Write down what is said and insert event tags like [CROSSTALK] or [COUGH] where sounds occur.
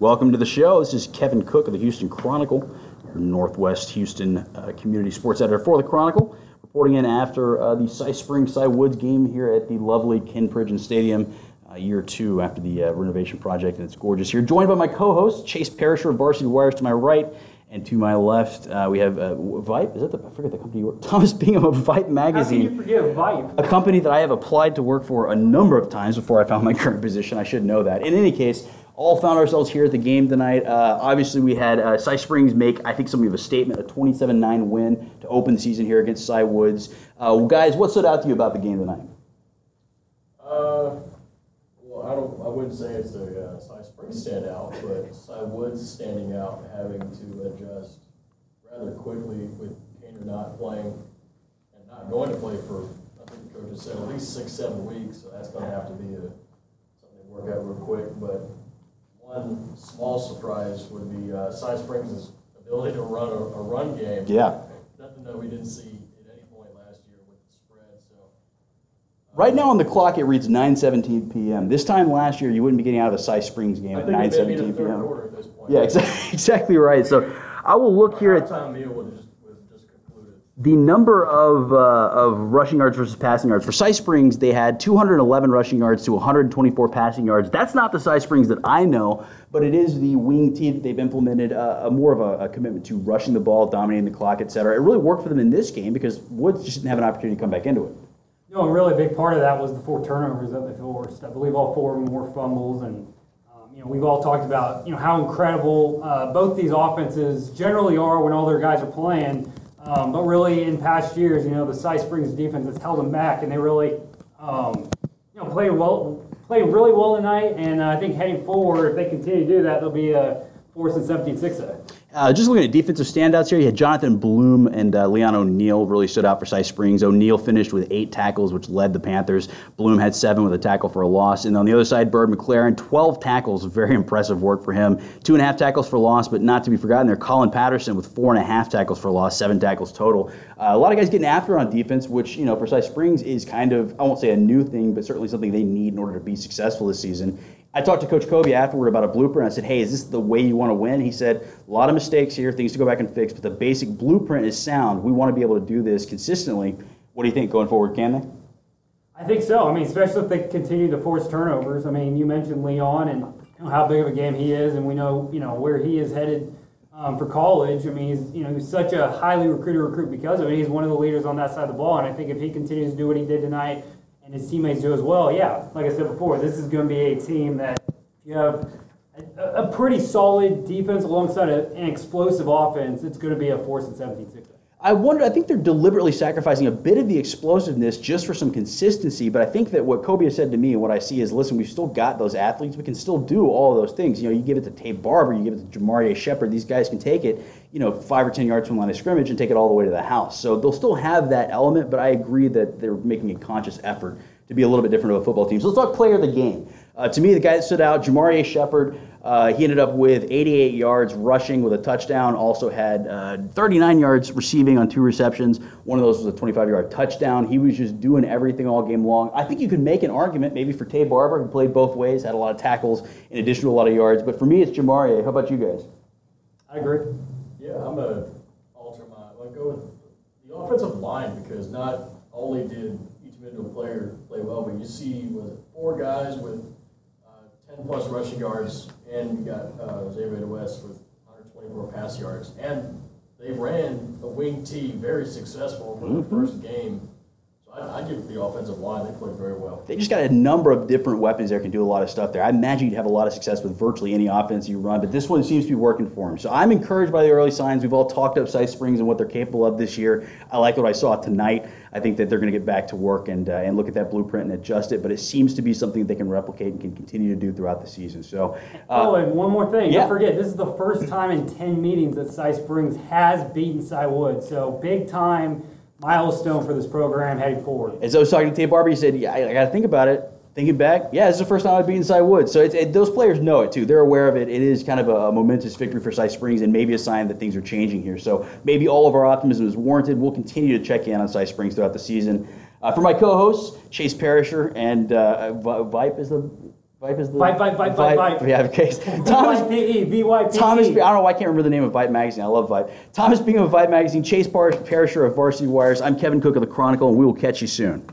Welcome to the show. This is Kevin Cook of the Houston Chronicle, Northwest Houston uh, community sports editor for the Chronicle, reporting in after uh, the Cy Springs Cy Woods game here at the lovely Ken Pridgeon Stadium, uh, year two after the uh, renovation project, and it's gorgeous here. Joined by my co-host Chase Perisher of Varsity Wires to my right, and to my left uh, we have uh, VYPE. Is that the I forget the company you work? [LAUGHS] Thomas Bingham of VYPE magazine. How can you forget VYPE? a company that I have applied to work for a number of times before I found my current position. I should know that. In any case, all found ourselves here at the game tonight. Uh, obviously, we had uh, Cy Springs make, I think, something of a statement, a 27 9 win to open the season here against Cy Woods. Uh, guys, what stood out to you about the game tonight? Uh, well, I don't, I wouldn't say it's the uh, Cy Springs standout, but Cy Woods standing out, having to adjust rather quickly with Kaner not playing and not going to play for, I think the coach said at least six, seven weeks, so that's gonna have to be a, something to work out real quick, but one small surprise would be, uh, Cy Springs' ability to run a, a run game. Yeah. Nothing that we didn't see at any point last year with the spread, so. Right now on the clock, it reads 9:17 p.m. This time last year, you wouldn't be getting out of the Cy Springs game I at think it may be the 9:17 third p.m. quarter at this point. Yeah, exactly, [LAUGHS] exactly right. So I will look here at Halftime meal was just. The number of, uh, of rushing yards versus passing yards. For Cy Springs, they had 211 rushing yards to 124 passing yards. That's not the Cy Springs that I know, but it is the wing T that they've implemented uh, a more of a, a commitment to rushing the ball, dominating the clock, et cetera. It really worked for them in this game because Woods just didn't have an opportunity to come back into it. No, a really big part of that was the four turnovers that they forced. I believe all four were fumbles, and um, you know we've all talked about you know how incredible uh, both these offenses generally are when all their guys are playing. Um, but really, in past years, you know the Cy Springs defense has held them back, and they really um, you know play well, play really well tonight. And uh, I think heading forward, if they continue to do that, they'll be a force in 17-6. Uh, just looking at defensive standouts here, you had Jonathan Bloom and uh, Leon O'Neal really stood out for Cy Springs. O'Neal finished with eight tackles, which led the Panthers. Bloom had seven with a tackle for a loss. And on the other side, Bird McLaren, 12 tackles, very impressive work for him. Two and a half tackles for loss, but not to be forgotten there, Colin Patterson with four and a half tackles for loss, seven tackles total. Uh, a lot of guys getting after on defense, which, you know, for Cy Springs is kind of, I won't say a new thing, but certainly something they need in order to be successful this season. I talked to Coach Kobe afterward about a blueprint. I said, "Hey, is this the way you want to win?" He said, "A lot of mistakes here, things to go back and fix, but the basic blueprint is sound. We want to be able to do this consistently." What do you think going forward? Can they? I think so. I mean, especially if they continue to force turnovers. I mean, you mentioned Leon and how big of a game he is, and we know you know where he is headed um, for college. I mean, he's you know he's such a highly recruited recruit because of it. He's one of the leaders on that side of the ball, and I think if he continues to do what he did tonight, and his teammates do as well, yeah, like I said before, this is going to be a team that you have. A, a pretty solid defense alongside a, an explosive offense. It's going to be a force in 17-6. I wonder. I think they're deliberately sacrificing a bit of the explosiveness just for some consistency. But I think that what Kobe has said to me and what I see is, listen, we've still got those athletes. We can still do all those things. You know, you give it to Tate Barber, you give it to Jamari Shepard. These guys can take it, you know, five or ten yards from the line of scrimmage and take it all the way to the house. So they'll still have that element. But I agree that they're making a conscious effort to be a little bit different of a football team. So let's talk player of the game. Uh, to me, the guy that stood out, Jamaria Shepard. Uh, he ended up with 88 yards rushing with a touchdown. Also had uh, 39 yards receiving on two receptions. One of those was a 25-yard touchdown. He was just doing everything all game long. I think you could make an argument maybe for Tay Barber, who played both ways, had a lot of tackles in addition to a lot of yards. But for me, it's Jamari. How about you guys? I agree. Yeah, I'm gonna alter my, like, go with the offensive line, because not only did each individual player play well, but you see, was it four guys with uh, ten plus rushing yards, and you got uh, Xavier West with 124 pass yards, and they ran the wing T very successful for the first game. So I, I give the offensive line, they played very well. They just got a number of different weapons there can do a lot of stuff there. I imagine you'd have a lot of success with virtually any offense you run, but this one seems to be working for them. So I'm encouraged by the early signs. We've all talked up Cy Springs and what they're capable of this year. I like what I saw tonight. I think that they're going to get back to work and uh, and look at that blueprint and adjust it. But it seems to be something that they can replicate and can continue to do throughout the season. So. Uh, oh, and one more thing. yeah. Don't forget, this is the first time in 10 meetings that Cy Springs has beaten Cy Wood. So big time milestone for this program heading forward. As I was talking to Tate Barber, he said, "Yeah, I, I got to think about it. Thinking back, yeah, this is the first time I've beaten Cy Woods. So it, those players know it too. They're aware of it. It is kind of a, momentous victory for Cy Springs, and maybe a sign that things are changing here. So maybe all of our optimism is warranted. We'll continue to check in on Cy Springs throughout the season. Uh, for my co-hosts, Chase Perisher and uh, Vi- VYPE is the VYPE is the VYPE, VYPE, VYPE, VYPE, VYPE. [LAUGHS] Yeah, okay. Thomas VYPE. Thomas, I don't know why I can't remember the name of Vibe Magazine. I love Vibe. Thomas Bingham of Vibe Magazine, Chase Par- Parisher of Varsity Wires. I'm Kevin Cook of the Chronicle, and we will catch you soon.